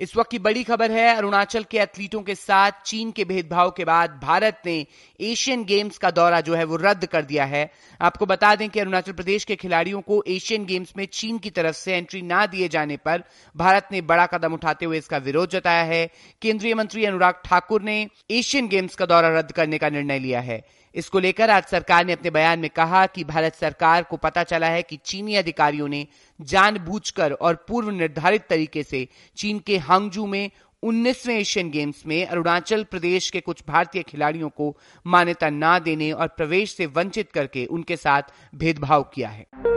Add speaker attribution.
Speaker 1: इस वक्त की बड़ी खबर है, अरुणाचल के एथलीटों के साथ चीन के भेदभाव के बाद भारत ने एशियन गेम्स का दौरा जो है वो रद्द कर दिया है। आपको बता दें कि अरुणाचल प्रदेश के खिलाड़ियों को एशियन गेम्स में चीन की तरफ़ से एंट्री ना दिए जाने पर भारत ने बड़ा कदम उठाते हुए इसका विरोध जताया है। केंद्रीय मंत्री अनुराग ठाकुर ने एशियन गेम्स का दौरा रद्द करने का निर्णय लिया है। इसको लेकर आज सरकार ने अपने बयान में कहा कि भारत सरकार को पता चला है कि चीनी अधिकारियों ने जानबूझकर और पूर्व निर्धारित तरीके से चीन के हांगजू में 19वें एशियन गेम्स में अरुणाचल प्रदेश के कुछ भारतीय खिलाड़ियों को मान्यता न देने और प्रवेश से वंचित करके उनके साथ भेदभाव किया है।